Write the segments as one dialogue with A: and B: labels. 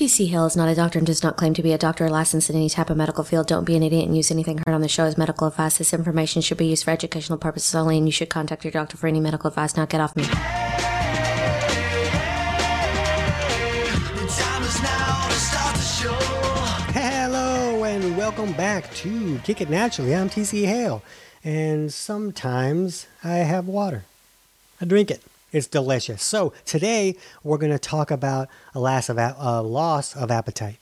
A: TC Hale is not a doctor and does not claim to be a doctor or licensed in any type of medical field. Don't be an idiot and use anything heard on the show as medical advice. This information should be used for educational purposes only, and you should contact your doctor for any medical advice. Now get off me.
B: Hello and welcome back to Kick It Naturally. I'm TC Hale, and sometimes I have water. I drink it. It's delicious. So today we're going to talk about a loss of, a loss of appetite.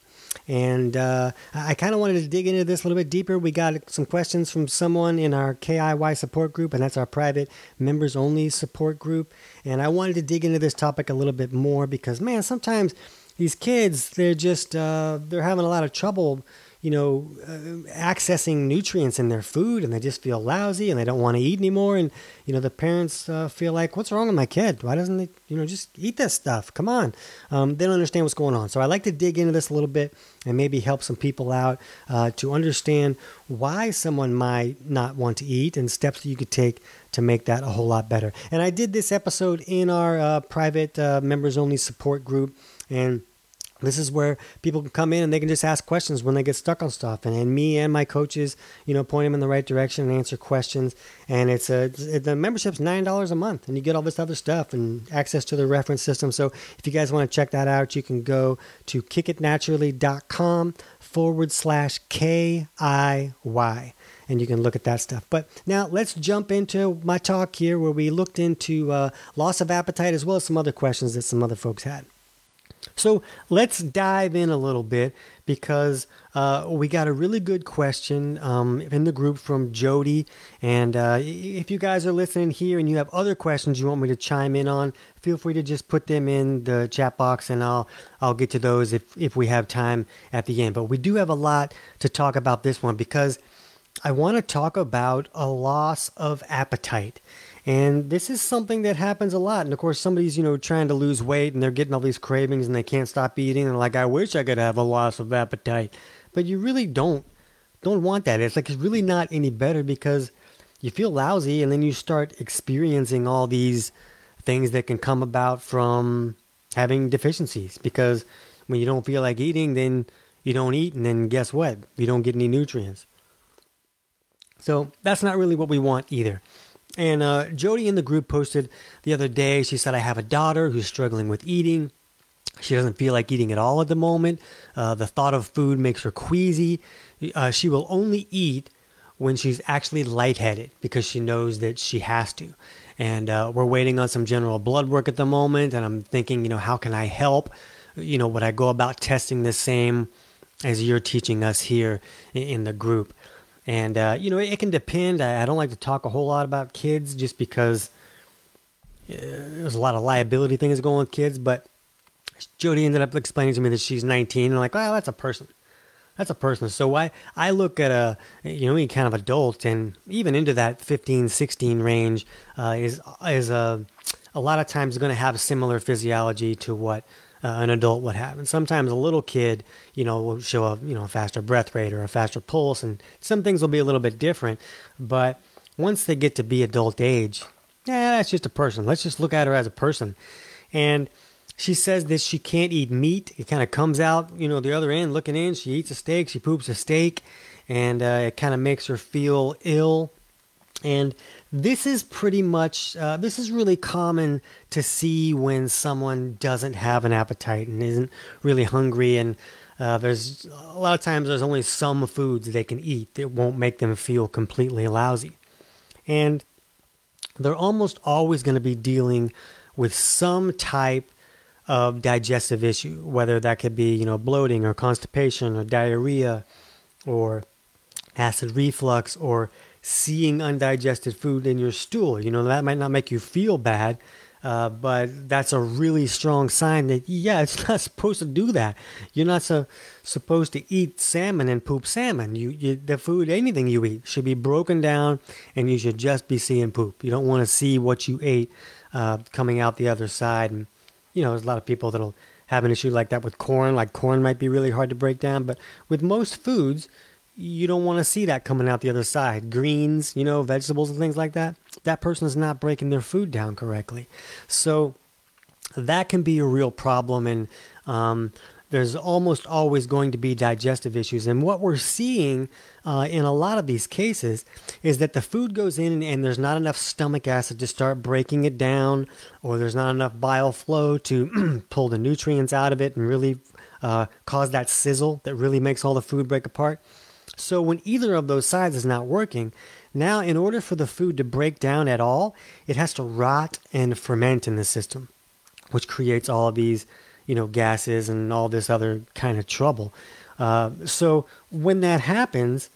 B: And uh, I kind of wanted to dig into this a little bit deeper. We got some questions from someone in our KIY support group, and that's our private members only support group. And I wanted to dig into this topic a little bit more because, man, sometimes these kids, they're just, uh, they're having a lot of trouble you know, uh, accessing nutrients in their food and they just feel lousy and they don't want to eat anymore. And, you know, the parents uh, feel like, what's wrong with my kid? Why doesn't they, you know, just eat this stuff? Come on. Um, they don't understand what's going on. So I like to dig into this a little bit and maybe help some people out uh, to understand why someone might not want to eat and steps that you could take to make that a whole lot better. And I did this episode in our uh, private uh, members only support group. And this is where people can come in and they can just ask questions when they get stuck on stuff and, and me and my coaches you know point them in the right direction and answer questions and it's a it's, the membership's nine dollars a month and you get all this other stuff and access to the reference system so if you guys want to check that out you can go to kickitnaturally.com forward slash k-i-y and you can look at that stuff. But now let's jump into my talk here where we looked into uh, loss of appetite as well as some other questions that some other folks had. So let's dive in a little bit because uh, we got a really good question um, in the group from Jody. And uh, if you guys are listening here and you have other questions you want me to chime in on, feel free to just put them in the chat box and I'll I'll get to those if, if we have time at the end. But we do have a lot to talk about this one because I want to talk about a loss of appetite. And this is something that happens a lot. And of course, somebody's, you know, trying to lose weight and they're getting all these cravings and they can't stop eating. And like, I wish I could have a loss of appetite. But you really don't, don't want that. It's like, it's really not any better because you feel lousy and then you start experiencing all these things that can come about from having deficiencies. Because when you don't feel like eating, then you don't eat. And then guess what? You don't get any nutrients. So that's not really what we want either. And uh, Jody in the group posted the other day, she said, I have a daughter who's struggling with eating. She doesn't feel like eating at all at the moment. Uh, the thought of food makes her queasy. Uh, she will only eat when she's actually lightheaded because she knows that she has to. And uh, we're waiting on some general blood work at the moment. And I'm thinking, you know, how can I help? You know, would I go about testing the same as you're teaching us here in the group? And, uh, you know, it, it, can depend. I, I, don't like to talk a whole lot about kids just because uh, there's a lot of liability things going with kids. But Jody ended up explaining to me that she's 19. And I'm like, well, that's a person. That's a person. So I, I look at a, you know, any kind of adult and even into that 15, 16 range uh, is, is a, a lot of times going to have similar physiology to what uh, an adult would have. And sometimes a little kid, you know, will show a you know a faster breath rate or a faster pulse, and some things will be a little bit different. But once they get to be adult age, yeah, that's just a person. Let's just look at her as a person. And she says that she can't eat meat. It kind of comes out, you know, the other end, looking in. She eats a steak, she poops a steak, and uh, it kind of makes her feel ill. And this is pretty much uh, this is really common to see when someone doesn't have an appetite and isn't really hungry. And uh, there's a lot of times there's only some foods they can eat that won't make them feel completely lousy. And they're almost always going to be dealing with some type of digestive issue whether that could be you know bloating or constipation or diarrhea or acid reflux or seeing undigested food in your stool. You know, that might not make you feel bad, uh, but that's a really strong sign that, yeah, it's not supposed to do that. You're not so, supposed to eat salmon and poop salmon. You, you, the food, anything you eat, should be broken down and you should just be seeing poop. You don't want to see what you ate uh, coming out the other side. And, you know, there's a lot of people that'll have an issue like that with corn. Like corn might be really hard to break down, but with most foods, you don't want to see that coming out the other side. Greens, you know, vegetables and things like that. That person is not breaking their food down correctly. So that can be a real problem. And um, there's almost always going to be digestive issues. And what we're seeing uh, in a lot of these cases is that the food goes in and, and, there's not enough stomach acid to start breaking it down, or there's not enough bile flow to pull the nutrients out of it and really uh, cause that sizzle that really makes all the food break apart. So when either of those sides is not working, now in order for the food to break down at all, it has to rot and ferment in the system, which creates all of these you know, gases and all this other kind of trouble. Uh, so when that happens,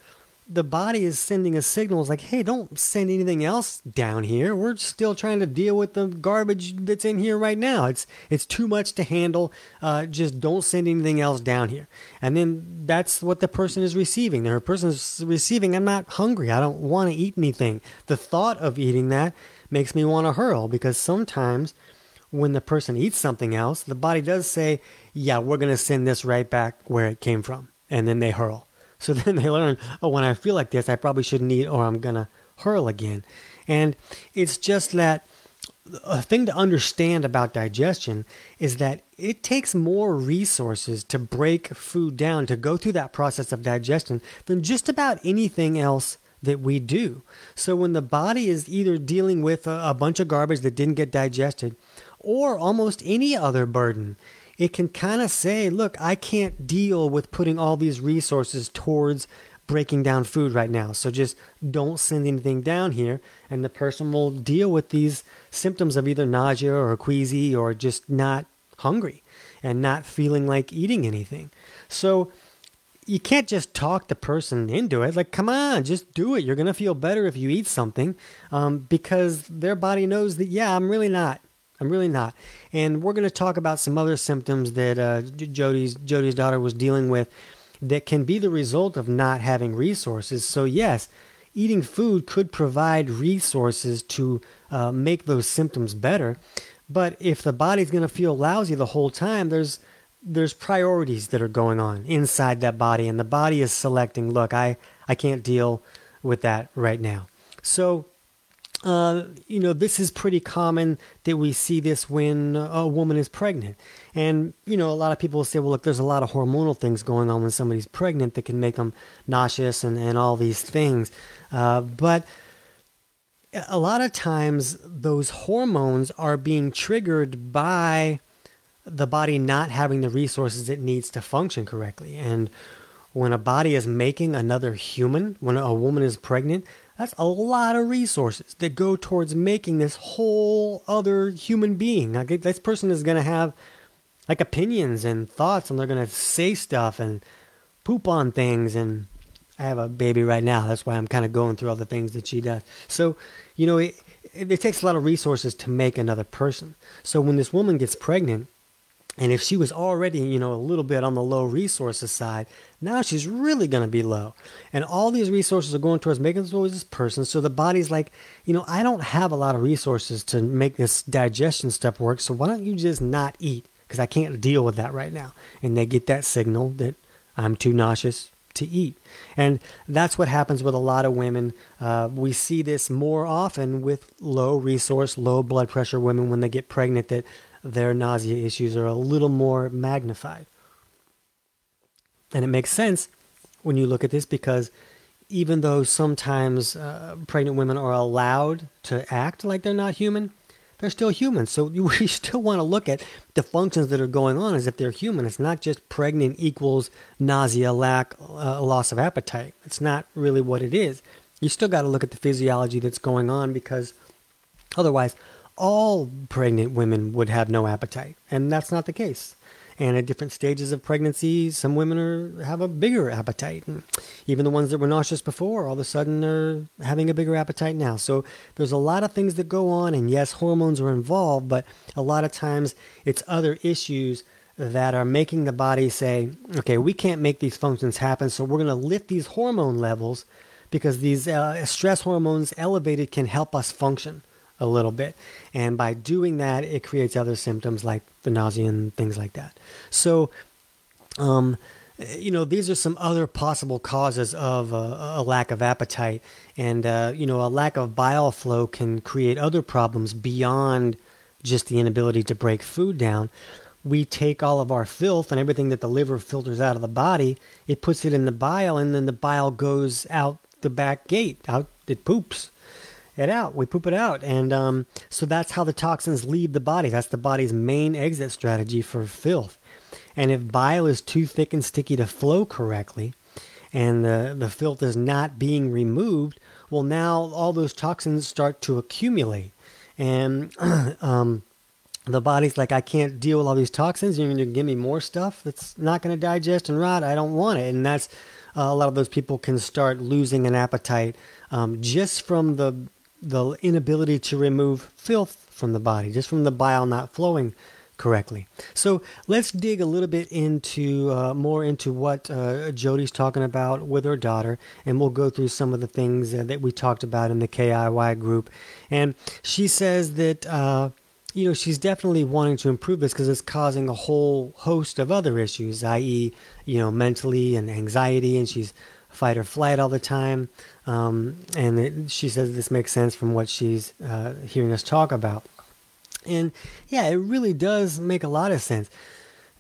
B: the body is sending a signal. It's like, hey, don't send anything else down here. We're still trying to deal with the garbage that's in here right now. It's it's too much to handle. Uh, just don't send anything else down here. And then that's what the person is receiving. The person is receiving, I'm not hungry. I don't want to eat anything. The thought of eating that makes me want to hurl because sometimes when the person eats something else, the body does say, yeah, we're going to send this right back where it came from. And then they hurl. So then they learn, oh, when I feel like this, I probably shouldn't eat or I'm going to hurl again. And it's just that a thing to understand about digestion is that it takes more resources to break food down, to go through that process of digestion than just about anything else that we do. So when the body is either dealing with a, a bunch of garbage that didn't get digested or almost any other burden. It can kind of say, look, I can't deal with putting all these resources towards breaking down food right now. So just don't send anything down here. And the person will deal with these symptoms of either nausea or queasy or just not hungry and not feeling like eating anything. So you can't just talk the person into it. Like, come on, just do it. You're going to feel better if you eat something um, because their body knows that, yeah, I'm really not I'm really not. And we're going to talk about some other symptoms that uh, Jody's Jody's daughter was dealing with that can be the result of not having resources. So yes, eating food could provide resources to uh, make those symptoms better. But if the body's going to feel lousy the whole time, there's there's priorities that are going on inside that body, and the body is selecting. Look, I I can't deal with that right now. So uh, you know, this is pretty common that we see this when a woman is pregnant. And, you know, a lot of people will say, well, look, there's a lot of hormonal things going on when somebody's pregnant that can make them nauseous and, and all these things. Uh, but a lot of times those hormones are being triggered by the body not having the resources it needs to function correctly. And when a body is making another human, when a woman is pregnant, that's a lot of resources that go towards making this whole other human being. Like this person is going to have like opinions and thoughts, and they're going to say stuff and poop on things. And I have a baby right now. That's why I'm kind of going through all the things that she does. So, you know, it, it, it takes a lot of resources to make another person. So when this woman gets pregnant, and if she was already, you know, a little bit on the low resources side, now she's really going to be low. And all these resources are going towards making this person. So the body's like, you know, I don't have a lot of resources to make this digestion stuff work. So why don't you just not eat? Because I can't deal with that right now. And they get that signal that I'm too nauseous to eat. And that's what happens with a lot of women. Uh, we see this more often with low resource, low blood pressure women when they get pregnant that their nausea issues are a little more magnified. And it makes sense when you look at this because even though sometimes uh, pregnant women are allowed to act like they're not human, they're still human. So you, still want to look at the functions that are going on as if they're human. It's not just pregnant equals nausea, lack, uh, loss of appetite. It's not really what it is. You still got to look at the physiology that's going on because otherwise all pregnant women would have no appetite, and that's not the case. And at different stages of pregnancy, some women are, have a bigger appetite. And even the ones that were nauseous before, all of a sudden, are having a bigger appetite now. So there's a lot of things that go on, and yes, hormones are involved, but a lot of times it's other issues that are making the body say, okay, we can't make these functions happen, so we're going to lift these hormone levels because these uh, stress hormones elevated can help us function a little bit. And by doing that, it creates other symptoms like the nausea and things like that. So, um, you know, these are some other possible causes of a, a lack of appetite. And, uh, you know, a lack of bile flow can create other problems beyond just the inability to break food down. we take all of our filth and everything that the liver filters out of the body, it puts it in the bile, and then the bile goes out the back gate. Out it poops it out. We poop it out, and um, so that's how the toxins leave the body. That's the body's main exit strategy for filth. And if bile is too thick and sticky to flow correctly, and the the filth is not being removed, well, now all those toxins start to accumulate, and um, the body's like, I can't deal with all these toxins. You're going to give me more stuff that's not going to digest and rot. I don't want it. And that's uh, a lot of those people can start losing an appetite um, just from the the inability to remove filth from the body, just from the bile not flowing correctly. So let's dig a little bit into uh, more into what uh, Jody's talking about with her daughter, and we'll go through some of the things uh, that we talked about in the KIY group. And she says that uh, you know, she's definitely wanting to improve this because it's causing a whole host of other issues, i.e., you know, mentally and anxiety, and she's fight or flight all the time. Um, and it, she says this makes sense from what she's uh, hearing us talk about. And yeah, it really does make a lot of sense.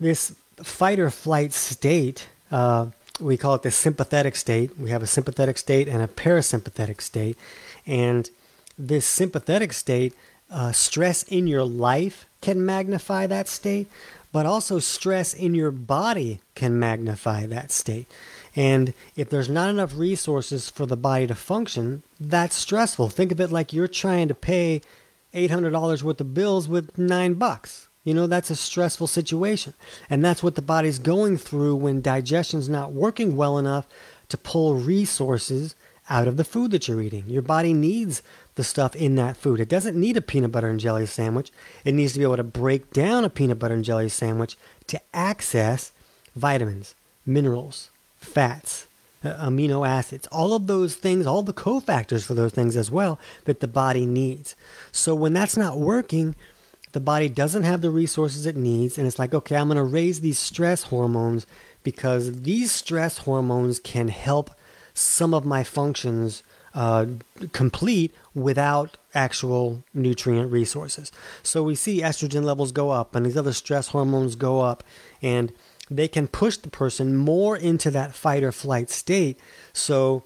B: This fight or flight state, uh, we call it the sympathetic state. We have a sympathetic state and a parasympathetic state. And this sympathetic state uh, stress in your life can magnify that state, but also stress in your body can magnify that state. And if there's not enough resources for the body to function, that's stressful. Think of it like you're trying to pay $800 worth of bills with nine bucks. You know, that's a stressful situation. And that's what the body's going through when digestion's not working well enough to pull resources out of the food that you're eating. Your body needs the stuff in that food. It doesn't need a peanut butter and jelly sandwich. It needs to be able to break down a peanut butter and jelly sandwich to access vitamins, minerals, fats, uh, amino acids, all of those things, all the cofactors for those things as well that the body needs. So when that's not working, the body doesn't have the resources it needs and it's like, okay, I'm going to raise these stress hormones because these stress hormones can help some of my functions uh, complete without actual nutrient resources. So we see estrogen levels go up and these other stress hormones go up, and they can push the person more into that fight or flight state. So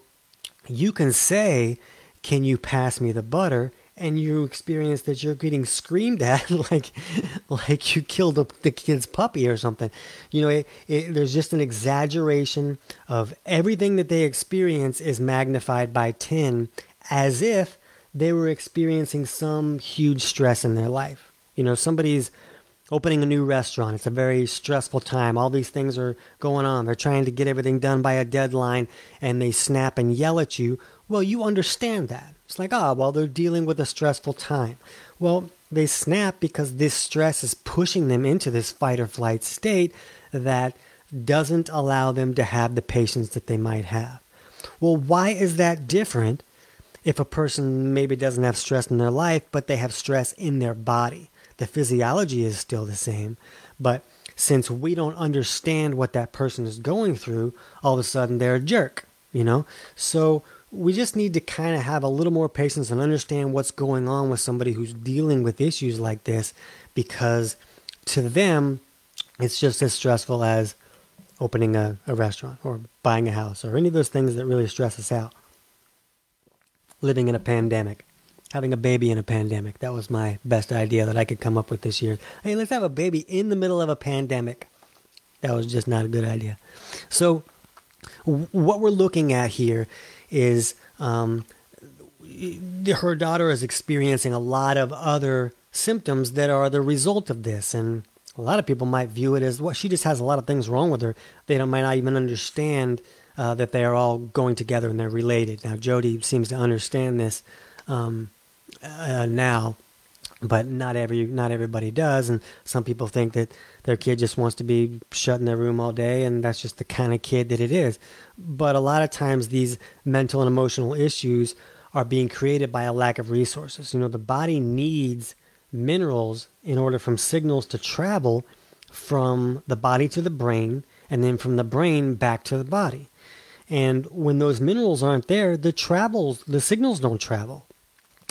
B: you can say, Can you pass me the butter? and you experience that you're getting screamed at like like you killed the, the kid's puppy or something you know it, it, there's just an exaggeration of everything that they experience is magnified by 10 as if they were experiencing some huge stress in their life you know somebody's opening a new restaurant it's a very stressful time all these things are going on they're trying to get everything done by a deadline and they snap and yell at you well you understand that it's like, ah, oh, well, they're dealing with a stressful time. Well, they snap because this stress is pushing them into this fight or flight state that doesn't allow them to have the patience that they might have. Well, why is that different if a person maybe doesn't have stress in their life, but they have stress in their body? The physiology is still the same, but since we don't understand what that person is going through, all of a sudden they're a jerk, you know? So we just need to kind of have a little more patience and understand what's going on with somebody who's dealing with issues like this because to them, it's just as stressful as opening a, a restaurant or buying a house or any of those things that really stress us out. Living in a pandemic, having a baby in a pandemic. That was my best idea that I could come up with this year. Hey, let's have a baby in the middle of a pandemic. That was just not a good idea. So, what we're looking at here is um, her daughter is experiencing a lot of other symptoms that are the result of this. And a lot of people might view it as well, she just has a lot of things wrong with her. They might not even understand uh, that they are all going together and they're related. Now, Jody seems to understand this um, uh, now, but not every not everybody does. And some people think that their kid just wants to be shut in their room all day, and that's just the kind of kid that it is. But a lot of times, these mental and emotional issues are being created by a lack of resources. You know, the body needs minerals in order from signals to travel from the body to the brain and then from the brain back to the body. And when those minerals aren't there, the travels, the signals don't travel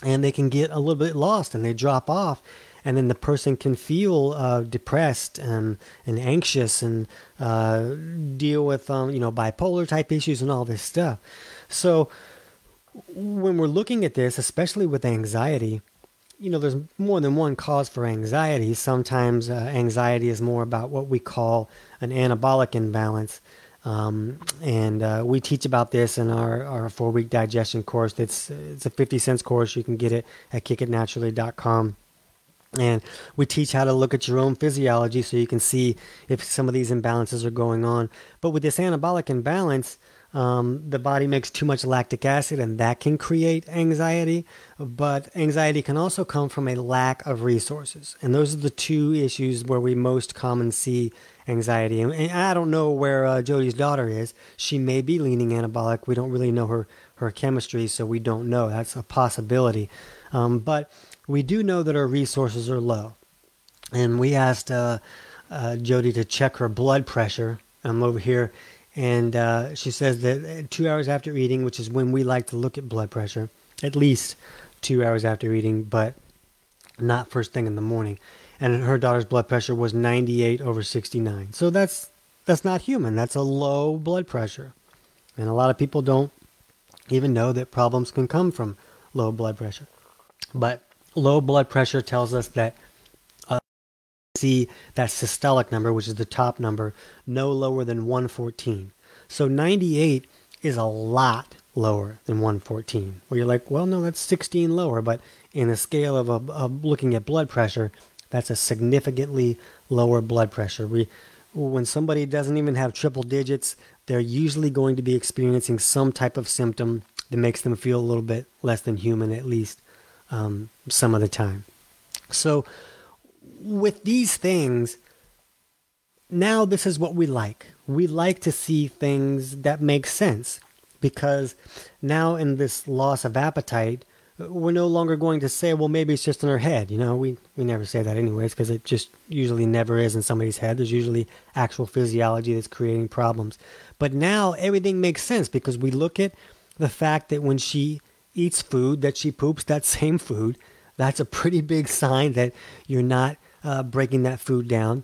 B: and they can get a little bit lost and they drop off and then the person can feel uh, depressed and and anxious and uh, deal with um, you know bipolar type issues and all this stuff. So when we're looking at this, especially with anxiety, you know, there's more than one cause for anxiety. Sometimes uh, anxiety is more about what we call an anabolic imbalance. Um, and uh, we teach about this in our, our four week digestion course. It's, it's a 50 cents course. You can get it at kickitnaturally.com. And we teach how to look at your own physiology so you can see if some of these imbalances are going on. But with this anabolic imbalance, um, the body makes too much lactic acid, and that can create anxiety. But anxiety can also come from a lack of resources. And those are the two issues where we most commonly see anxiety. And, and I don't know where uh, Jody's daughter is. She may be leaning anabolic. We don't really know her, her chemistry, so we don't know. That's a possibility. Um, but we do know that her resources are low. And we asked uh, uh, Jody to check her blood pressure. I'm over here and uh, she says that uh, two hours after eating, which is when we like to look at blood pressure, at least two hours after eating, but not first thing in the morning. And her daughter's blood pressure was 98 over 69. So that's that's not human. That's a low blood pressure. And a lot of people don't even know that problems can come from low blood pressure. But low blood pressure tells us that see that systolic number, which is the top number, no lower than 114. So 98 is a lot lower than 114. Where you're like, well, no, that's 16 lower. But in the scale of, a, of looking at blood pressure, that's a significantly lower blood pressure. We, when somebody doesn't even have triple digits, they're usually going to be experiencing some type of symptom that makes them feel a little bit less than human, at least um, some of the time. So with these things, now this is what we like. We like to see things that make sense because now in this loss of appetite, we're no longer going to say, well, maybe it's just in our head. You know, we, we never say that anyways because it just usually never is in somebody's head. There's usually actual physiology that's creating problems. But now everything makes sense because we look at the fact that when she eats food, that she poops that same food, that's a pretty big sign that you're not uh, breaking that food down.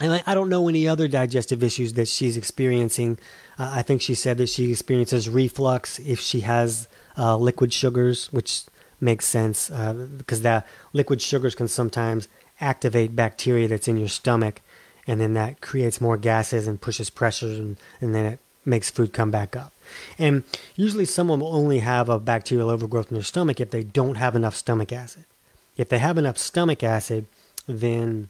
B: And I, I, don't know any other digestive issues that she's experiencing. Uh, I think she said that she experiences reflux if she has uh, liquid sugars, which makes sense uh, because the liquid sugars can sometimes activate bacteria that's in your stomach, and then that creates more gases and pushes pressures, and, and then it makes food come back up. And usually, someone will only have a bacterial overgrowth in their stomach if they don't have enough stomach acid. If they have enough stomach acid, then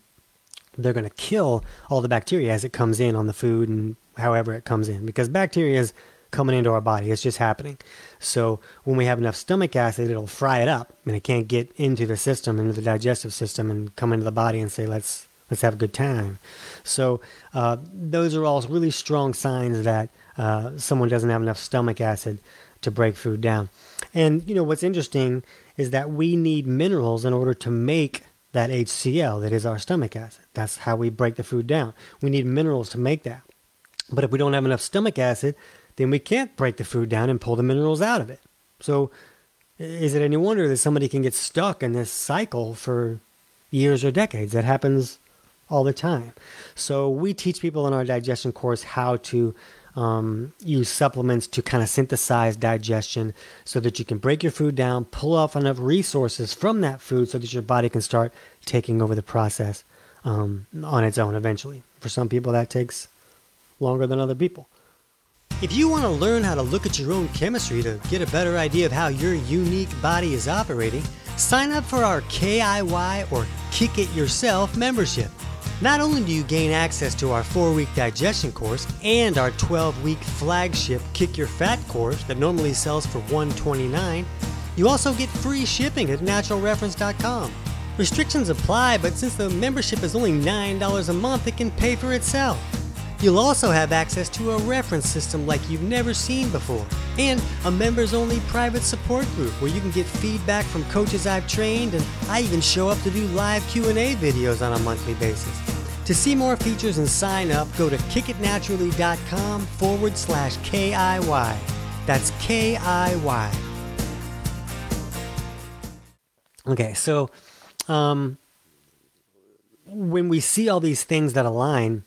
B: they're going to kill all the bacteria as it comes in on the food and however it comes in because bacteria is coming into our body. It's just happening. So when we have enough stomach acid, it'll fry it up and it can't get into the system, into the digestive system and come into the body and say, let's, let's have a good time. So uh, those are all really strong signs that uh, someone doesn't have enough stomach acid to break food down. And, you know, what's interesting is that we need minerals in order to make that HCl that is our stomach acid. That's how we break the food down. We need minerals to make that. But if we don't have enough stomach acid, then we can't break the food down and pull the minerals out of it. So is it any wonder that somebody can get stuck in this cycle for years or decades? That happens all the time. So we teach people in our digestion course how to um, use supplements to kind of synthesize digestion so that you can break your food down, pull off enough resources from that food so that your body can start taking over the process um, on its own eventually. For some people, that takes longer than other people. If you want to learn how to look at your own chemistry to get a better idea of how your unique body is operating, sign up for our KIY or Kick It Yourself membership. Not only do you gain access to our 4 week digestion course and our 12 week flagship Kick Your Fat course that normally sells for 129, you also get free shipping at naturalreference.com. Restrictions apply, but since the membership is only $9 a month, it can pay for itself. You'll also have access to a reference system like you've never seen before, and a members only private support group where you can get feedback from coaches I've trained and I even show up to do live Q&A videos on a monthly basis. To see more features and sign up, go to kickitnaturally.com forward slash KIY. That's K-I-Y. Okay, so um, when we see all these things that align,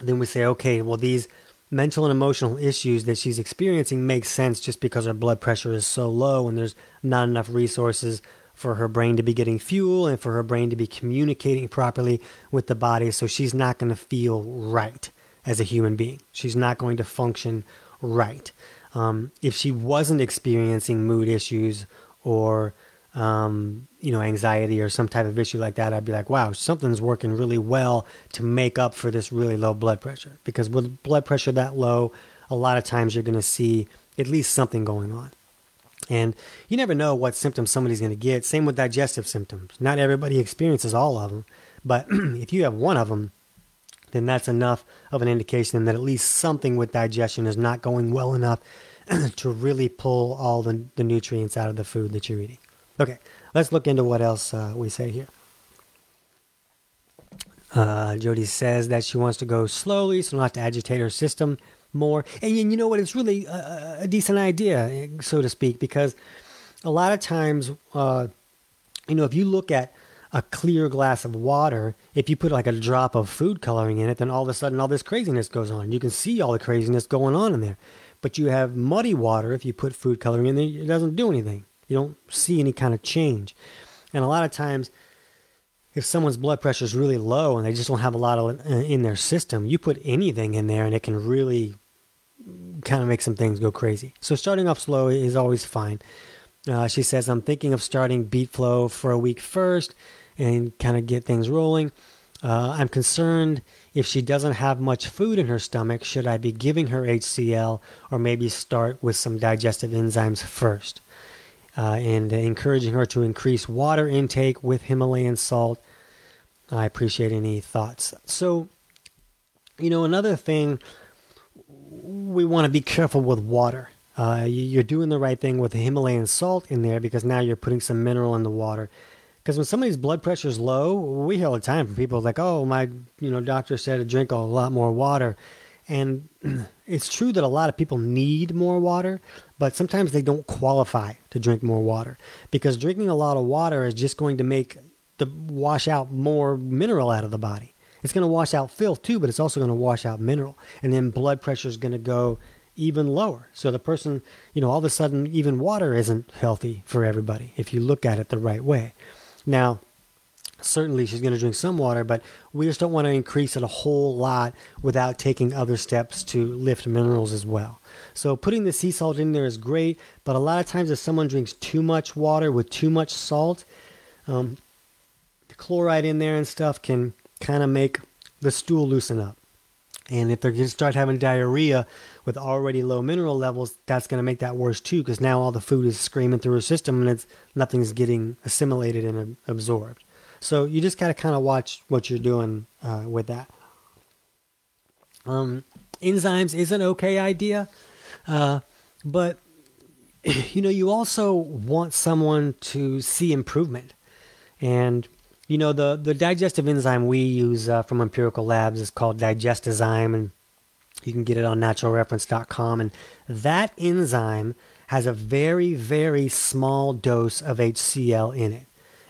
B: then we say, okay, well, these mental and emotional issues that she's experiencing make sense just because her blood pressure is so low and there's not enough resources for her brain to be getting fuel and for her brain to be communicating properly with the body. So she's not going to feel right as a human being. She's not going to function right. Um, if she wasn't experiencing mood issues or um, you know, anxiety or some type of issue like that, I'd be like, wow, something's working really well to make up for this really low blood pressure. Because with blood pressure that low, a lot of times you're going to see at least something going on. And you never know what symptoms somebody's going to get. Same with digestive symptoms. Not everybody experiences all of them. But if you have one of them, then that's enough of an indication that at least something with digestion is not going well enough to really pull all the, the nutrients out of the food that you're eating. Okay, let's look into what else uh, we say here. Uh, Jody says that she wants to go slowly, so not to agitate her system more. And, and you know what? It's really a, a, decent idea, so to speak, because a lot of times, uh, you know, if you look at a clear glass of water, if you put like a drop of food coloring in it, then all of a sudden all this craziness goes on. You can see all the craziness going on in there. But you have muddy water, if you put food coloring in there, it doesn't do anything. You don't see any kind of change. And a lot of times, if someone's blood pressure is really low and they just don't have a lot of in their system, you put anything in there and it can really kind of make some things go crazy. So starting off slow is always fine. Uh, she says, I'm thinking of starting Beet Flow for a week first and kind of get things rolling. Uh, I'm concerned if she doesn't have much food in her stomach, should I be giving her HCL or maybe start with some digestive enzymes first? Uh, and encouraging her to increase water intake with Himalayan salt. I appreciate any thoughts. So, you know, another thing, we want to be careful with water. Uh, you're doing the right thing with the Himalayan salt in there because now you're putting some mineral in the water. Because when somebody's blood pressure is low, we hear all the time from people like, "Oh, my, you know, doctor said to drink a lot more water," and it's true that a lot of people need more water, but sometimes they don't qualify to drink more water because drinking a lot of water is just going to make the wash out more mineral out of the body. It's going to wash out filth too, but it's also going to wash out mineral, and then blood pressure is going to go even lower. So the person, you know, all of a sudden, even water isn't healthy for everybody if you look at it the right way. Now, certainly she's going to drink some water, but we just don't want to increase it a whole lot without taking other steps to lift minerals as well. So putting the sea salt in there is great, but a lot of times if someone drinks too much water with too much salt, um, the chloride in there and stuff can kind of make the stool loosen up. And if they're going to start having diarrhea with already low mineral levels, that's going to make that worse too, because now all the food is screaming through her system and it's nothing's getting assimilated and absorbed. So you just got to kind of watch what you're doing uh, with that. Um, enzymes is an okay idea, uh, but you know you also want someone to see improvement, and you know the the digestive enzyme we use uh, from Empirical Labs is called Digestizyme, and you can get it on naturalreference.com, and that enzyme has a very very small dose of HCl in it.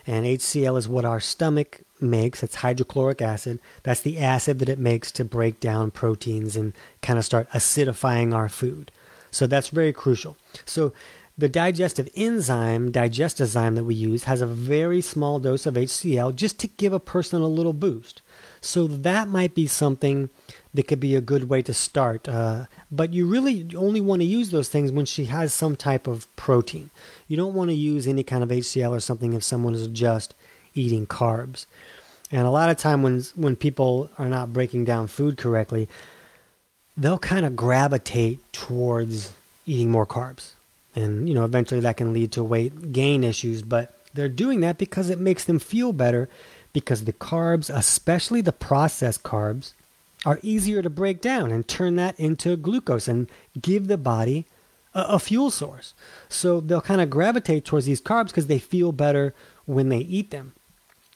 B: And HCl is what our stomach makes. It's hydrochloric acid. That's the acid that it makes to break down proteins and kind of start acidifying our food. So that's very crucial. So the digestive enzyme, digestizyme that we use, has a very small dose of HCl just to give a person a little boost. So that might be something that could be a good way to start. Uh, but you really only want to use those things when she has some type of protein. You don't want to use any kind of HCl or something if someone is just eating carbs. And a lot of time when when people are not breaking down food correctly, they'll kind of gravitate towards eating more carbs. And you know, eventually that can lead to weight gain issues, but they're doing that because it makes them feel better because the carbs, especially the processed carbs, are easier to break down and turn that into glucose and give the body a, a fuel source. So they'll kind of gravitate towards these carbs because they feel better when they eat them.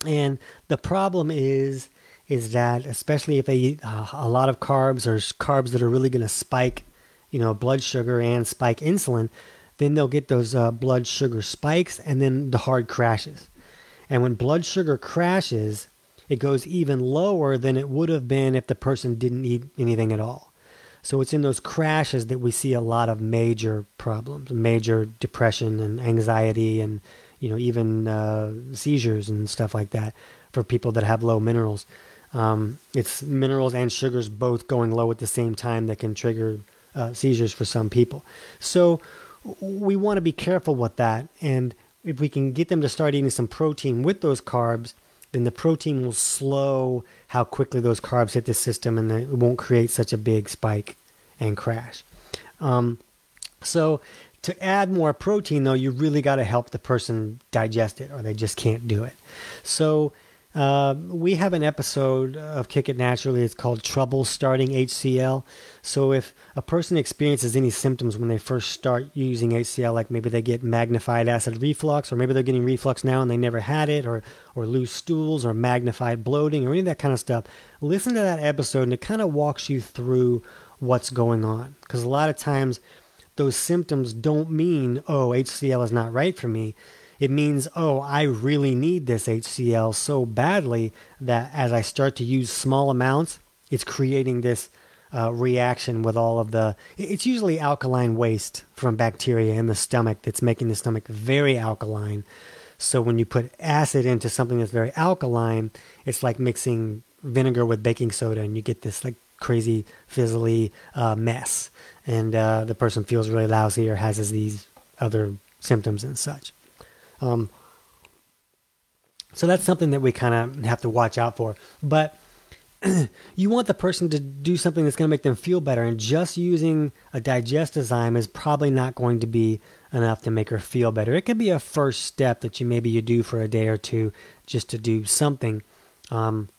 B: And the problem is is that especially if they eat uh, a lot of carbs or carbs that are really going to spike, you know, blood sugar and spike insulin, then they'll get those uh, blood sugar spikes and then the hard crashes. And when blood sugar crashes, it goes even lower than it would have been if the person didn't eat anything at all. So it's in those crashes that we see a lot of major problems, major depression and anxiety, and you know even uh, seizures and stuff like that for people that have low minerals. Um, it's minerals and sugars both going low at the same time that can trigger uh, seizures for some people. So we want to be careful with that. And if we can get them to start eating some protein with those carbs, then the protein will slow how quickly those carbs hit the system and it won't create such a big spike and crash. Um, so, to add more protein, though, you really got to help the person digest it or they just can't do it. So, uh, we have an episode of Kick It Naturally. It's called Trouble Starting HCl. So, if a person experiences any symptoms when they first start using HCl, like maybe they get magnified acid reflux, or maybe they're getting reflux now and they never had it, or, or loose stools, or magnified bloating, or any of that kind of stuff, listen to that episode and it kind of walks you through what's going on. Because a lot of times, those symptoms don't mean, oh, HCl is not right for me it means, oh, I really need this HCl so badly that as I start to use small amounts, it's creating this uh, reaction with all of the. It's usually alkaline waste from bacteria in the stomach that's making the stomach very alkaline. So when you put acid into something that's very alkaline, it's like mixing vinegar with baking soda, and you get this like crazy fizzly uh, mess, and uh, the person feels really lousy or has these other symptoms and such. Um, so that's something that we kind of have to watch out for. But you want the person to do something that's going to make them feel better, and just using a digestizyme is probably not going to be enough to make her feel better. It could be a first step that you maybe you do for a day or two just to do something. Um,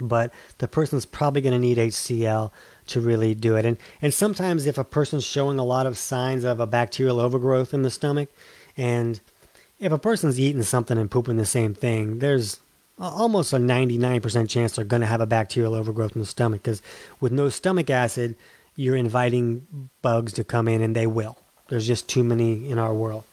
B: but the person's probably going to need HCl to really do it. And and sometimes if a person's showing a lot of signs of a bacterial overgrowth in the stomach, and if a person's eating something and pooping the same thing, there's almost a 99% chance they're going to have a bacterial overgrowth in the stomach because with no stomach acid, you're inviting bugs to come in and they will. There's just too many in our world.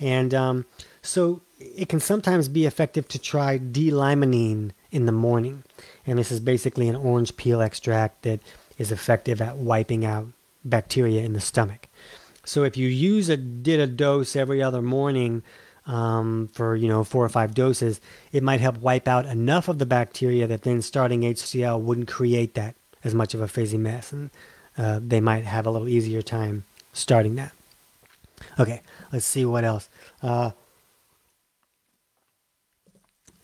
B: And um, so it can sometimes be effective to try D-limonene in the morning. And this is basically an orange peel extract that is effective at wiping out bacteria in the stomach. So if you use a did a dose every other morning um, for you know four or five doses, it might help wipe out enough of the bacteria that then starting HCl wouldn't create that as much of a fizzy mess, and uh, they might have a little easier time starting that. Okay, let's see what else. Uh,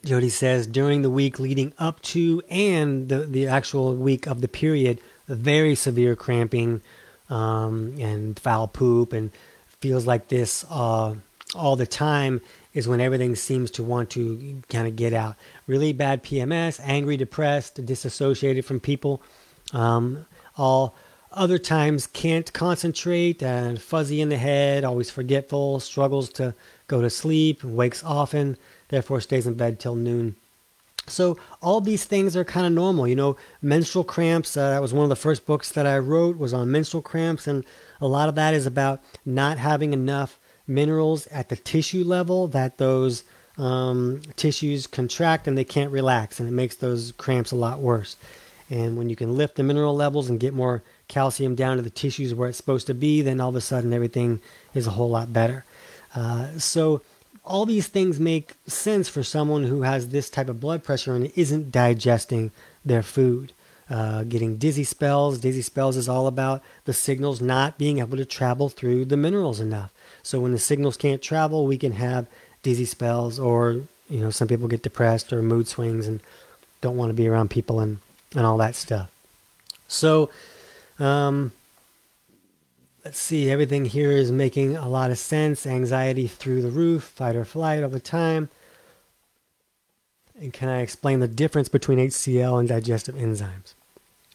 B: Jody says during the week leading up to and the, the actual week of the period, very severe cramping um, and foul poop and feels like this uh, all the time is when everything seems to want to kind of get out. Really bad PMS, angry, depressed, disassociated from people. Um, all other times can't concentrate and fuzzy in the head, always forgetful, struggles to go to sleep, wakes often, therefore stays in bed till noon. So all these things are kind of normal. You know, menstrual cramps, uh, that was one of the first books that I wrote was on menstrual cramps and a lot of that is about not having enough minerals at the tissue level that those um, tissues contract and they can't relax, and it makes those cramps a lot worse. And when you can lift the mineral levels and get more calcium down to the tissues where it's supposed to be, then all of a sudden everything is a whole lot better. Uh, so, all these things make sense for someone who has this type of blood pressure and isn't digesting their food. Uh, getting dizzy spells. Dizzy spells is all about the signals not being able to travel through the minerals enough. So when the signals can't travel, we can have dizzy spells, or you know, some people get depressed or mood swings and don't want to be around people and and all that stuff. So, um, let's see. Everything here is making a lot of sense. Anxiety through the roof, fight or flight all the time. And can I explain the difference between HCl and digestive enzymes?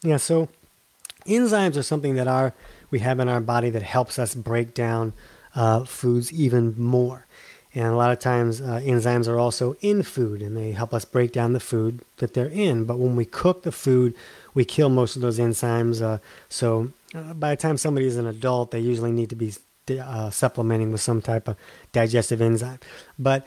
B: Yeah, so enzymes are something that our we have in our body that helps us break down uh, foods even more. And a lot of times, uh, enzymes are also in food and they help us break down the food that they're in. But when we cook the food, we kill most of those enzymes. Uh, so uh, by the time somebody is an adult, they usually need to be uh, supplementing with some type of digestive enzyme. But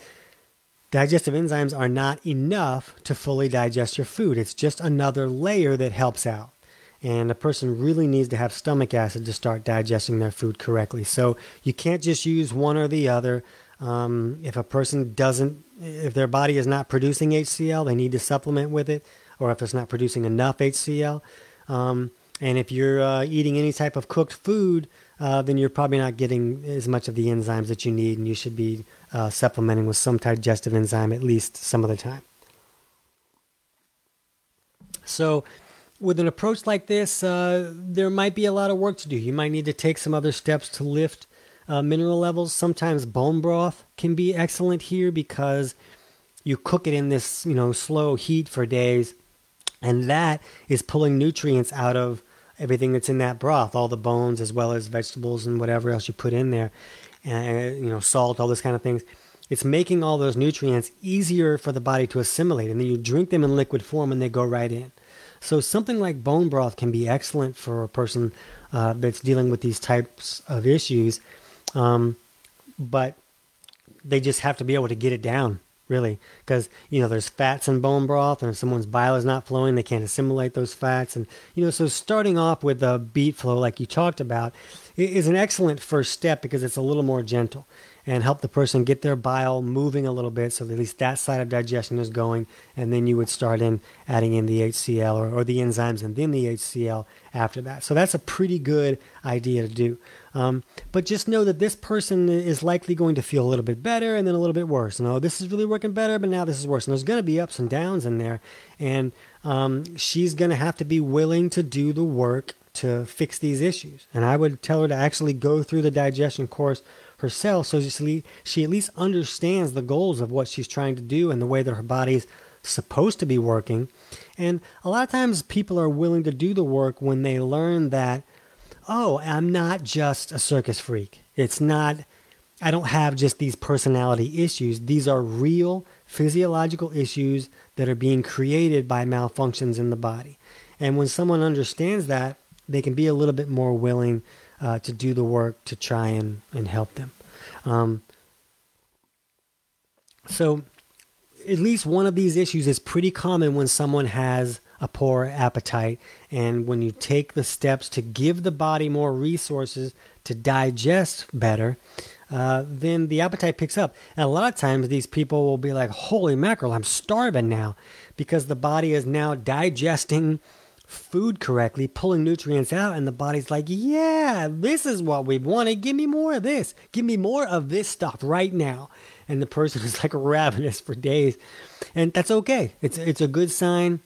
B: digestive enzymes are not enough to fully digest your food. It's just another layer that helps out. And a person really needs to have stomach acid to start digesting their food correctly. So you can't just use one or the other. Um, if a person doesn't, if their body is not producing HCl, they need to supplement with it, or if it's not producing enough HCl. Um, and if you're uh, eating any type of cooked food, uh, then you're probably not getting as much of the enzymes that you need, and you should be uh, supplementing with some digestive enzyme at least some of the time. So, with an approach like this, uh, there might be a lot of work to do. You might need to take some other steps to lift uh, mineral levels. Sometimes bone broth can be excellent here because you cook it in this, you know, slow heat for days, and that is pulling nutrients out of everything that's in that broth, all the bones as well as vegetables and whatever else you put in there, and you know, salt, all those kind of things. It's making all those nutrients easier for the body to assimilate, and then you drink them in liquid form and they go right in. So something like bone broth can be excellent for a person uh, that's dealing with these types of issues, um, but they just have to be able to get it down really because you know there's fats in bone broth and if someone's bile is not flowing they can't assimilate those fats and you know so starting off with the beet flow like you talked about is an excellent first step because it's a little more gentle and help the person get their bile moving a little bit so at least that side of digestion is going and then you would start in adding in the hcl or, or the enzymes and then the hcl after that so that's a pretty good idea to do um, but just know that this person is likely going to feel a little bit better and then a little bit worse. Know, this is really working better, but now this is worse. And there's going to be ups and downs in there. And um, she's going to have to be willing to do the work to fix these issues. And I would tell her to actually go through the digestion course herself so she, she at least understands the goals of what she's trying to do and the way that her body's supposed to be working. And a lot of times people are willing to do the work when they learn that, oh, I'm not just a circus freak. It's not, I don't have just these personality issues. These are real physiological issues that are being created by malfunctions in the body. And when someone understands that, they can be a little bit more willing uh, to do the work to try and, and help them. Um, so, at least one of these issues is pretty common when someone has a poor appetite. And when you take the steps to give the body more resources to digest better, uh, then the appetite picks up. And a lot of times these people will be like, holy mackerel, I'm starving now because the body is now digesting food correctly, pulling nutrients out, and the body's like, yeah, this is what we wanted. Give me more of this. Give me more of this stuff right now. And the person is like ravenous for days. And that's okay. It's it's a good sign.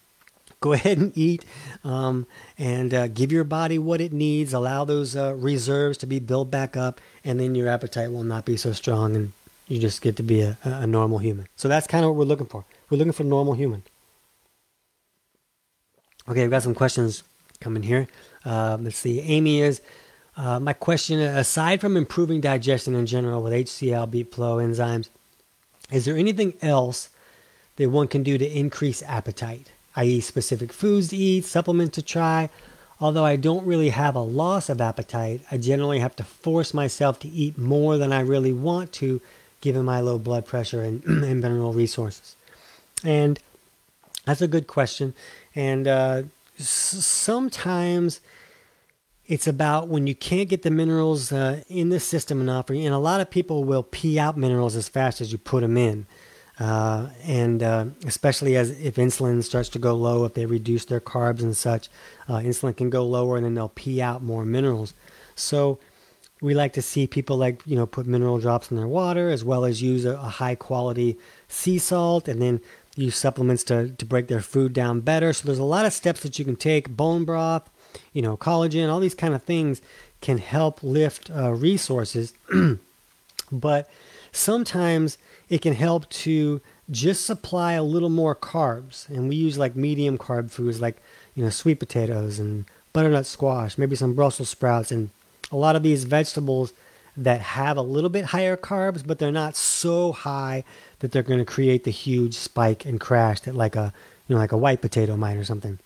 B: Go ahead and eat um, and uh, give your body what it needs. Allow those uh, reserves to be built back up, and then your appetite will not be so strong, and you just get to be a, a normal human. So that's kind of what we're looking for. We're looking for normal human. Okay, I've got some questions coming here. Uh, let's see. Amy is uh, my question. Aside from improving digestion in general with HCl, beet flow enzymes, is there anything else that one can do to increase appetite? I.e., specific foods to eat, supplements to try. Although I don't really have a loss of appetite, I generally have to force myself to eat more than I really want to, given my low blood pressure and, and mineral resources. And that's a good question. And uh, sometimes it's about when you can't get the minerals uh, in the system enough, and a lot of people will pee out minerals as fast as you put them in. Uh, and uh, especially as if insulin starts to go low, if they reduce their carbs and such, uh, insulin can go lower, and then they'll pee out more minerals. So we like to see people like you know put mineral drops in their water, as well as use a, a high quality sea salt, and then use supplements to, to break their food down better. So there's a lot of steps that you can take. Bone broth, you know, collagen, all these kind of things can help lift uh, resources. but sometimes it can help to just supply a little more carbs. And we use like medium carb foods like, you know, sweet potatoes and butternut squash, maybe some Brussels sprouts, and a lot of these vegetables that have a little bit higher carbs, but they're not so high that they're going to create the huge spike and crash that like a you know like a white potato might or something.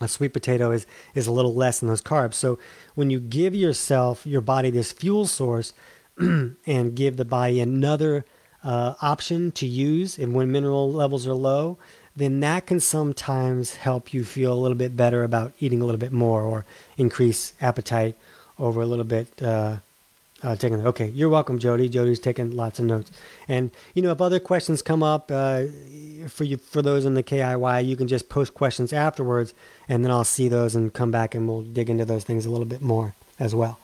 B: A sweet potato is is a little less than those carbs. So when you give yourself your body this fuel source and give the body another uh, option to use and when mineral levels are low, then that can sometimes help you feel a little bit better about eating a little bit more or increase appetite over a little bit uh, uh, taking. Okay, you're welcome, Jody. Jody's taking lots of notes. And you know, if other questions come up uh, for you for those in the KIY, you can just post questions afterwards, and then I'll see those and come back and we'll dig into those things a little bit more as well.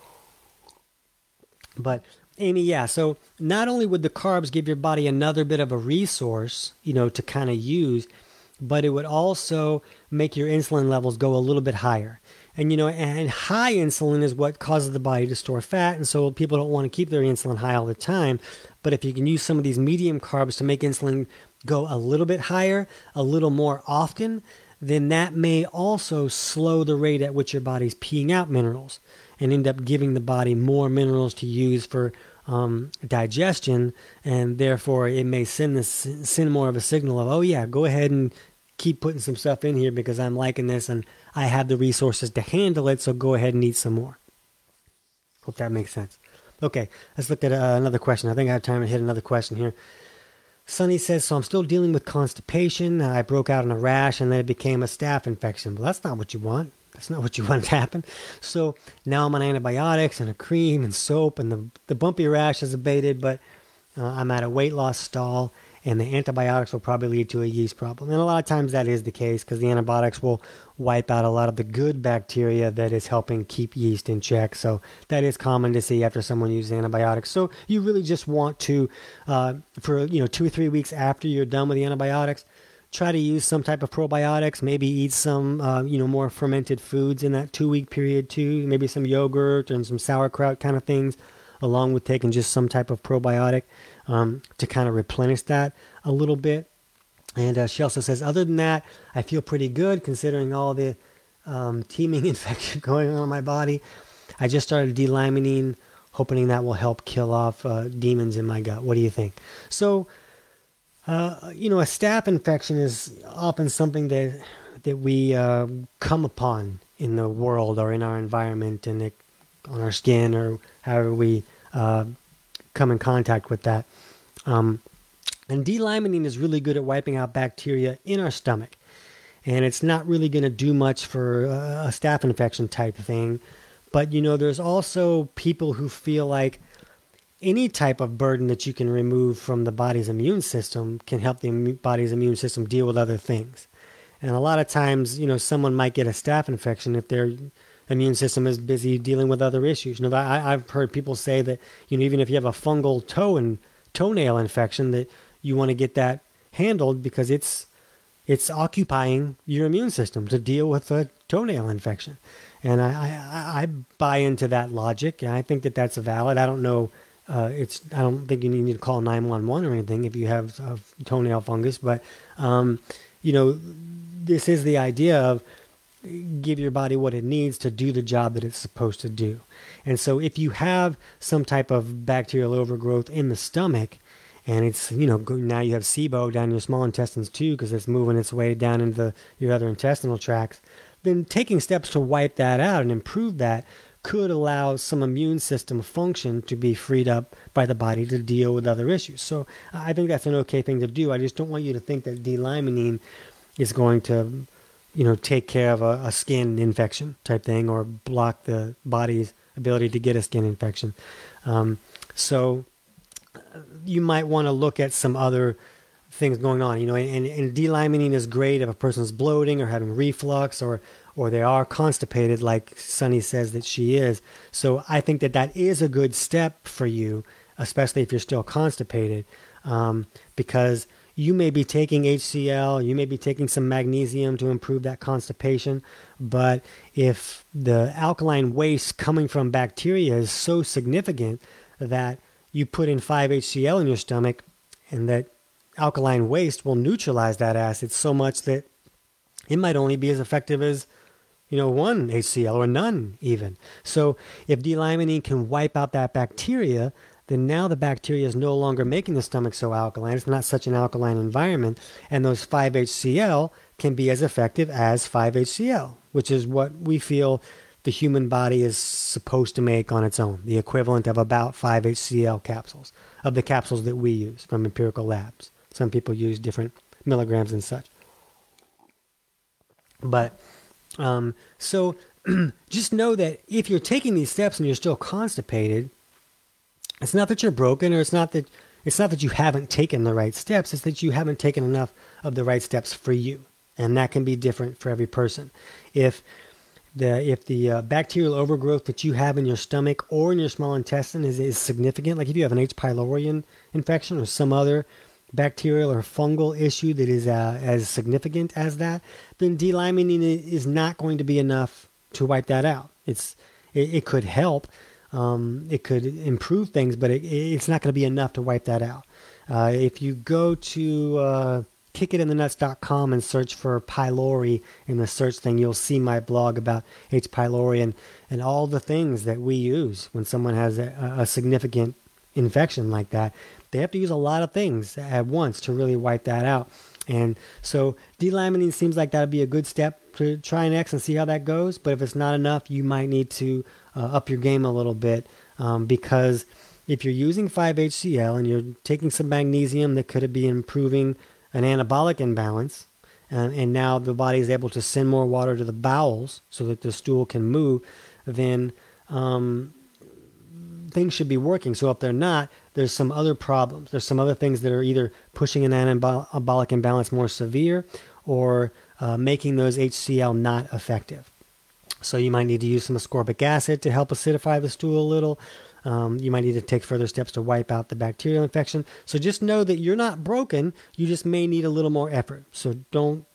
B: But Amy, yeah. So not only would the carbs give your body another bit of a resource, you know, to kind of use, but it would also make your insulin levels go a little bit higher. And you know, and high insulin is what causes the body to store fat, and so people don't want to keep their insulin high all the time. But if you can use some of these medium carbs to make insulin go a little bit higher, a little more often, then that may also slow the rate at which your body's peeing out minerals and end up giving the body more minerals to use for um, digestion, and therefore it may send this send more of a signal of, oh yeah, go ahead and keep putting some stuff in here because I'm liking this and I have the resources to handle it. So go ahead and eat some more. Hope that makes sense. Okay, let's look at uh, another question. I think I have time to hit another question here. Sunny says, so I'm still dealing with constipation. I broke out in a rash and then it became a staph infection. Well, that's not what you want. That's not what you want to happen. So now I'm on antibiotics and a cream and soap, and the, the bumpy rash has abated, but uh, I'm at a weight loss stall, and the antibiotics will probably lead to a yeast problem. And a lot of times that is the case because the antibiotics will wipe out a lot of the good bacteria that is helping keep yeast in check. So that is common to see after someone uses antibiotics. So you really just want to, uh, for you know, two or three weeks after you're done with the antibiotics, try to use some type of probiotics. Maybe eat some, uh, you know, more fermented foods in that two week period too. Maybe some yogurt and some sauerkraut kind of things, along with taking just some type of probiotic um, to kind of replenish that a little bit. And uh, she also says, other than that, I feel pretty good considering all the um, teeming infection going on in my body. I just started D-limonene, hoping that will help kill off uh, demons in my gut. What do you think? So uh, you know, a staph infection is often something that that we uh, come upon in the world or in our environment, and it, on our skin or however we uh, come in contact with that. Um, and D-limonene is really good at wiping out bacteria in our stomach, and it's not really going to do much for uh, a staph infection type thing. But you know, there's also people who feel like any type of burden that you can remove from the body's immune system can help the body's immune system deal with other things. And a lot of times, you know, someone might get a staph infection if their immune system is busy dealing with other issues. You know, I, have heard people say that, you know, even if you have a fungal toe and toenail infection, that you want to get that handled because it's it's occupying your immune system to deal with a toenail infection. And I, I, I buy into that logic, and I think that that's valid. I don't know uh, it's I don't think you need to call 911 or anything if you have a toenail fungus, but um, you know this is the idea of give your body what it needs to do the job that it's supposed to do. And so if you have some type of bacterial overgrowth in the stomach, and it's you know now you have SIBO down your small intestines too because it's moving its way down into the, your other intestinal tracts, then taking steps to wipe that out and improve that could allow some immune system function to be freed up by the body to deal with other issues. So I think that's an okay thing to do. I just don't want you to think that D-limonene is going to, you know, take care of a, a skin infection type thing or block the body's ability to get a skin infection. Um, so you might want to look at some other things going on, you know, and, and is great if a person's bloating or having reflux or or they are constipated, like Sunny says that she is. So I think that that is a good step for you, especially if you're still constipated, um, because you may be taking HCl, you may be taking some magnesium to improve that constipation, but if the alkaline waste coming from bacteria is so significant that you put in 5-HCl in your stomach and that alkaline waste will neutralize that acid so much that it might only be as effective as you know, one HCl or none even. So if D-limonene can wipe out that bacteria, then now the bacteria is no longer making the stomach so alkaline. It's not such an alkaline environment. And those 5-HCl can be as effective as 5-HCl, which is what we feel the human body is supposed to make on its own, the equivalent of about 5 HCl capsules, of the capsules that we use from empirical labs. Some people use different milligrams and such. But um, so just know that if you're taking these steps and you're still constipated, it's not that you're broken or it's not that it's not that you haven't taken the right steps, it's that you haven't taken enough of the right steps for you. And that can be different for every person. If the if the uh, bacterial overgrowth that you have in your stomach or in your small intestine is, is significant, like if you have an H. pylori infection or some other bacterial or fungal issue that is uh, as significant as that, then D-limonene is not going to be enough to wipe that out. It's it, it could help, um, it could improve things, but it, it's not going to be enough to wipe that out. Uh, if you go to uh, kickitnaturally.com and search for pylori in the search thing, you'll see my blog about H. pylori and, and all the things that we use when someone has a, a significant infection like that. They have to use a lot of things at once to really wipe that out. And so D-limonene seems like that would be a good step to try next and see how that goes. But if it's not enough, you might need to uh, up your game a little bit um, because if you're using 5-HCl and you're taking some magnesium that could be improving an anabolic imbalance, and, and now the body is able to send more water to the bowels so that the stool can move, then um, things should be working. So if they're not, there's some other problems. There's some other things that are either pushing an anabolic imbalance more severe or uh, making those HCl not effective. So you might need to use some ascorbic acid to help acidify the stool a little. Um, you might need to take further steps to wipe out the bacterial infection. So just know that you're not broken. You just may need a little more effort. So don't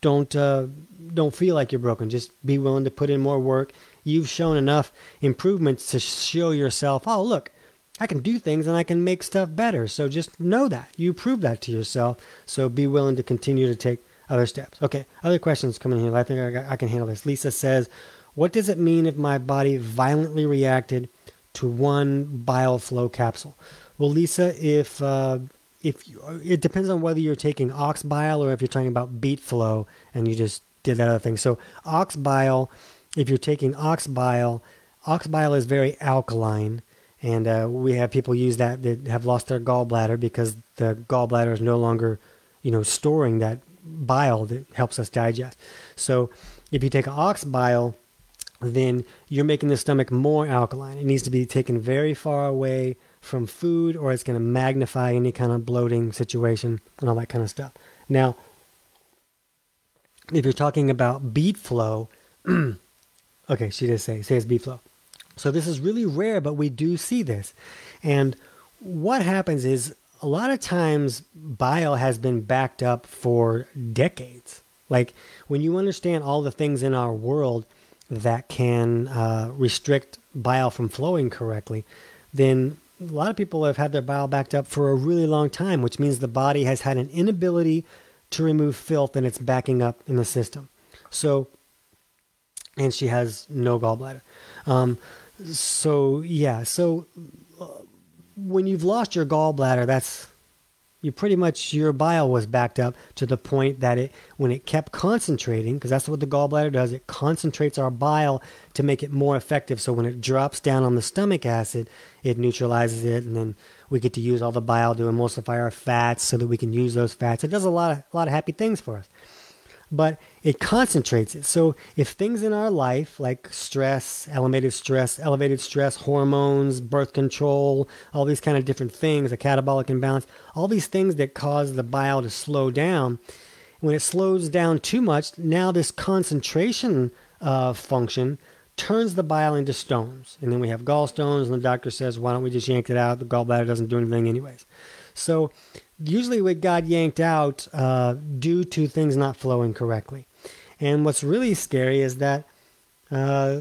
B: don't uh, don't feel like you're broken. Just be willing to put in more work. You've shown enough improvements to show yourself, oh look, I can do things and I can make stuff better. So just know that you prove that to yourself. So be willing to continue to take other steps. Okay, other questions coming here. I think I, I can handle this. Lisa says, "What does it mean if my body violently reacted?" To one bile flow capsule. Well, Lisa, if uh, if you, it depends on whether you're taking ox bile or if you're talking about beet flow and you just did that other thing. So ox bile, if you're taking ox bile, ox bile is very alkaline, and uh, we have people use that that have lost their gallbladder because the gallbladder is no longer, you know, storing that bile that helps us digest. So if you take ox bile then you're making the stomach more alkaline. It needs to be taken very far away from food or it's going to magnify any kind of bloating situation and all that kind of stuff. Now, if you're talking about beet flow, okay, she does say, say it's beet flow. So this is really rare, but we do see this. And what happens is a lot of times bile has been backed up for decades. Like when you understand all the things in our world, that can uh, restrict bile from flowing correctly, then a lot of people have had their bile backed up for a really long time, which means the body has had an inability to remove filth and it's backing up in the system. So, and she has no gallbladder. Um, so, yeah, so uh, when you've lost your gallbladder, that's you pretty much your bile was backed up to the point that it when it kept concentrating because that's what the gallbladder does it concentrates our bile to make it more effective. So when it drops down on the stomach acid it neutralizes it and then we get to use all the bile to emulsify our fats so that we can use those fats. It does a lot of a lot of happy things for us but it concentrates it. So if things in our life like stress, elevated stress, elevated stress hormones, birth control, all these kind of different things, a catabolic imbalance, all these things that cause the bile to slow down, when it slows down too much, now this concentration uh, function turns the bile into stones. And then we have gallstones, and the doctor says, why don't we just yank it out? The gallbladder doesn't do anything anyways. So usually it got yanked out uh, due to things not flowing correctly. And what's really scary is that uh,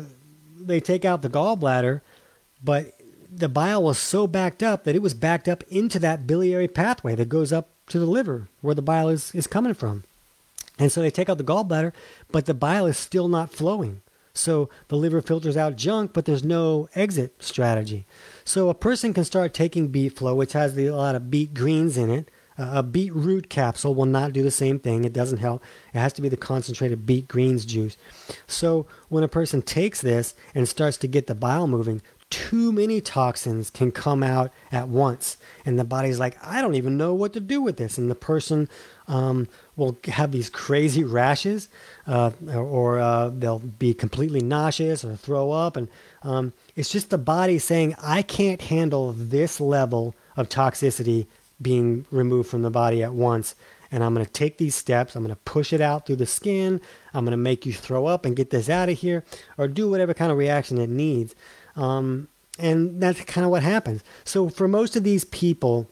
B: they take out the gallbladder, but the bile was so backed up that it was backed up into that biliary pathway that goes up to the liver where the bile is, is coming from. And so they take out the gallbladder, but the bile is still not flowing. So the liver filters out junk, but there's no exit strategy. So a person can start taking beet flow, which has a lot of beet greens in it, a beetroot capsule will not do the same thing. It doesn't help. It has to be the concentrated beet greens juice. So when a person takes this and starts to get the bile moving, too many toxins can come out at once. And the body's like, I don't even know what to do with this. And the person um, will have these crazy rashes, uh, or uh, they'll be completely nauseous or throw up. And um, it's just the body saying, I can't handle this level of toxicity being removed from the body at once. And I'm going to take these steps. I'm going to push it out through the skin. I'm going to make you throw up and get this out of here, or do whatever kind of reaction it needs. Um, and that's kind of what happens. So for most of these people,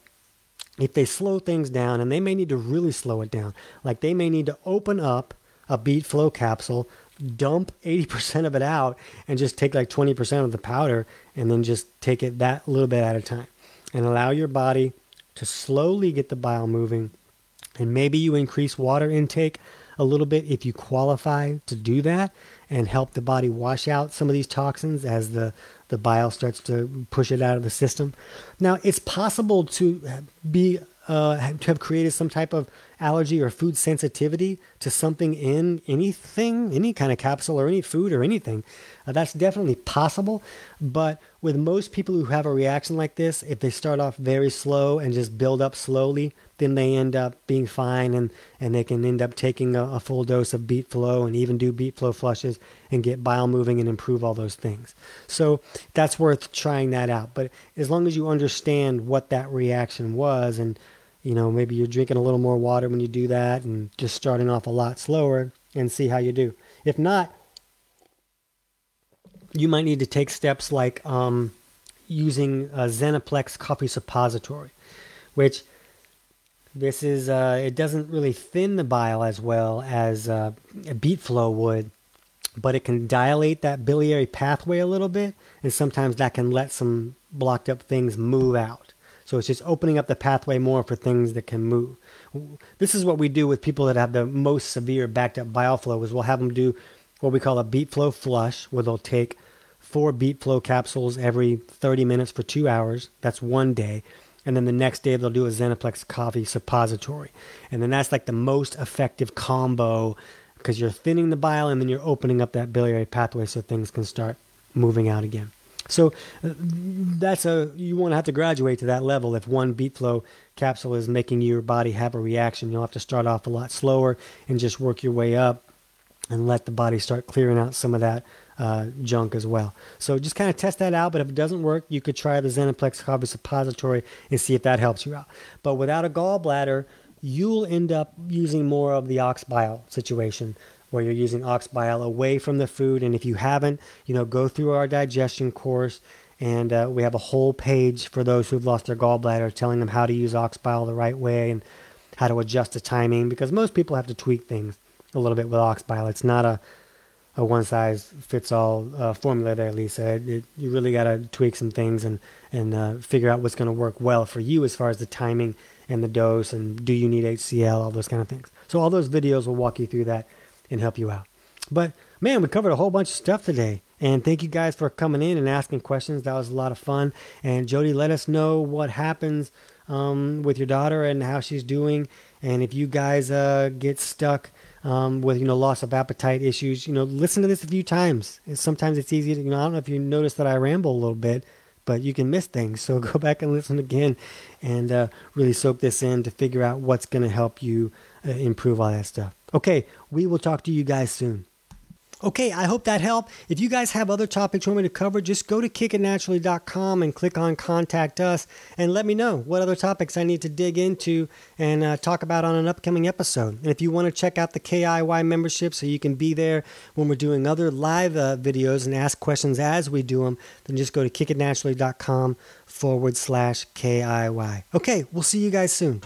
B: if they slow things down, and they may need to really slow it down, like they may need to open up a beet flow capsule, dump 80% of it out, and just take like 20% of the powder, and then just take it that little bit at a time, and allow your body to slowly get the bile moving. And maybe you increase water intake a little bit if you qualify to do that and help the body wash out some of these toxins as the, the bile starts to push it out of the system. Now, it's possible to be uh, to have created some type of allergy or food sensitivity to something in anything, any kind of capsule or any food or anything. Uh, that's definitely possible. But with most people who have a reaction like this, if they start off very slow and just build up slowly, then they end up being fine and, and they can end up taking a, a full dose of beet flow and even do beet flow flushes and get bile moving and improve all those things. So that's worth trying that out. But as long as you understand what that reaction was and you know, maybe you're drinking a little more water when you do that and just starting off a lot slower and see how you do. If not, you might need to take steps like um, using a Zenaplex coffee suppository, which this is, uh, it doesn't really thin the bile as well as uh, a beet flow would, but it can dilate that biliary pathway a little bit, and sometimes that can let some blocked up things move out. So it's just opening up the pathway more for things that can move. This is what we do with people that have the most severe backed up bile flow is we'll have them do what we call a beet flow flush where they'll take four beet flow capsules every 30 minutes for two hours. That's one day. And then the next day they'll do a Zenaplex coffee suppository. And then that's like the most effective combo because you're thinning the bile and then you're opening up that biliary pathway so things can start moving out again. So uh, that's a you won't have to graduate to that level if one beet flow capsule is making your body have a reaction. You'll have to start off a lot slower and just work your way up and let the body start clearing out some of that uh, junk as well. So just kind of test that out. But if it doesn't work, you could try the Zenaplex Coffee Suppository and see if that helps you out. But without a gallbladder, you'll end up using more of the ox bile situation where you're using ox bile away from the food. And if you haven't, you know, go through our digestion course. And uh, we have a whole page for those who've lost their gallbladder telling them how to use ox bile the right way and how to adjust the timing because most people have to tweak things a little bit with ox bile. It's not a, a one size fits all uh, formula there, Lisa. It, it, you really got to tweak some things and, and uh, figure out what's going to work well for you as far as the timing and the dose and do you need HCl, all those kind of things. So all those videos will walk you through that and help you out. But man, we covered a whole bunch of stuff today. And thank you guys for coming in and asking questions. That was a lot of fun. And Jody, let us know what happens um, with your daughter and how she's doing. And if you guys uh, get stuck um, with you know loss of appetite issues, you know, listen to this a few times. Sometimes it's easy to you know. I don't know if you notice that I ramble a little bit, but you can miss things. So go back and listen again, and uh, really soak this in to figure out what's going to help you uh, improve all that stuff. Okay, we will talk to you guys soon. Okay, I hope that helped. If you guys have other topics you want me to cover, just go to kickitnaturally.com and click on contact us and let me know what other topics I need to dig into and uh, talk about on an upcoming episode. And if you want to check out the KIY membership so you can be there when we're doing other live uh, videos and ask questions as we do them, then just go to kickitnaturally.com forward slash KIY. Okay, we'll see you guys soon.